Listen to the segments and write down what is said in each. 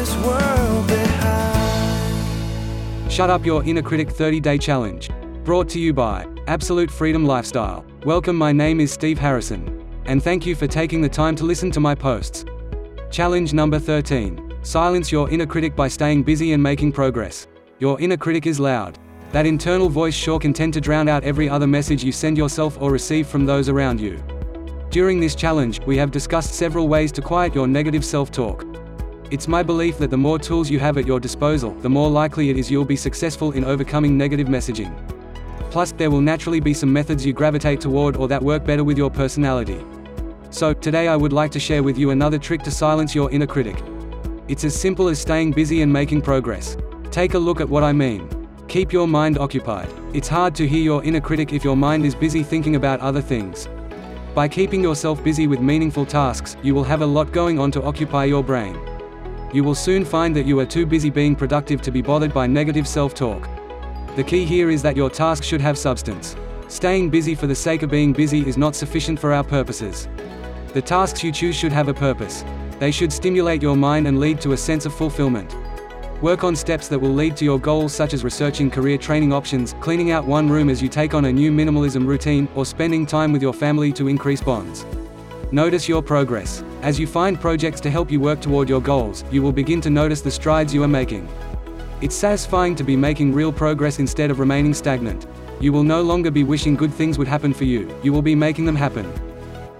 this world behind. Shut Up Your Inner Critic 30 Day Challenge. Brought to you by Absolute Freedom Lifestyle. Welcome, my name is Steve Harrison. And thank you for taking the time to listen to my posts. Challenge number 13 Silence your inner critic by staying busy and making progress. Your inner critic is loud. That internal voice sure can tend to drown out every other message you send yourself or receive from those around you. During this challenge, we have discussed several ways to quiet your negative self talk. It's my belief that the more tools you have at your disposal, the more likely it is you'll be successful in overcoming negative messaging. Plus, there will naturally be some methods you gravitate toward or that work better with your personality. So, today I would like to share with you another trick to silence your inner critic. It's as simple as staying busy and making progress. Take a look at what I mean. Keep your mind occupied. It's hard to hear your inner critic if your mind is busy thinking about other things. By keeping yourself busy with meaningful tasks, you will have a lot going on to occupy your brain you will soon find that you are too busy being productive to be bothered by negative self-talk. The key here is that your task should have substance. Staying busy for the sake of being busy is not sufficient for our purposes. The tasks you choose should have a purpose. They should stimulate your mind and lead to a sense of fulfillment. Work on steps that will lead to your goals such as researching career training options, cleaning out one room as you take on a new minimalism routine, or spending time with your family to increase bonds. Notice your progress. As you find projects to help you work toward your goals, you will begin to notice the strides you are making. It's satisfying to be making real progress instead of remaining stagnant. You will no longer be wishing good things would happen for you, you will be making them happen.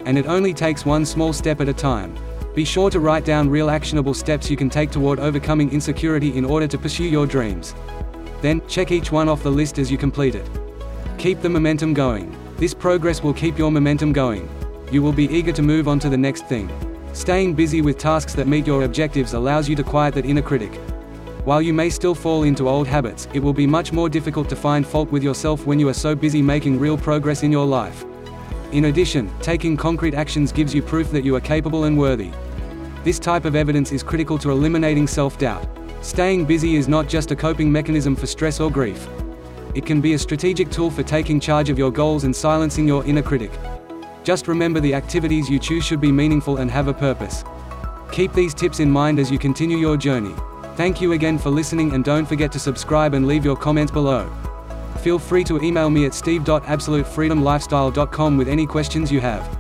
And it only takes one small step at a time. Be sure to write down real actionable steps you can take toward overcoming insecurity in order to pursue your dreams. Then, check each one off the list as you complete it. Keep the momentum going. This progress will keep your momentum going you will be eager to move on to the next thing. Staying busy with tasks that meet your objectives allows you to quiet that inner critic. While you may still fall into old habits, it will be much more difficult to find fault with yourself when you are so busy making real progress in your life. In addition, taking concrete actions gives you proof that you are capable and worthy. This type of evidence is critical to eliminating self-doubt. Staying busy is not just a coping mechanism for stress or grief. It can be a strategic tool for taking charge of your goals and silencing your inner critic. Just remember the activities you choose should be meaningful and have a purpose. Keep these tips in mind as you continue your journey. Thank you again for listening and don't forget to subscribe and leave your comments below. Feel free to email me at steve.absolutefreedomlifestyle.com with any questions you have.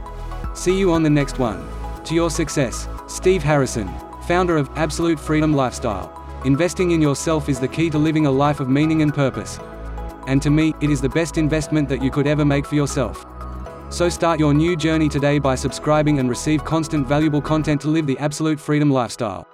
See you on the next one. To your success, Steve Harrison, founder of Absolute Freedom Lifestyle. Investing in yourself is the key to living a life of meaning and purpose. And to me, it is the best investment that you could ever make for yourself. So start your new journey today by subscribing and receive constant valuable content to live the absolute freedom lifestyle.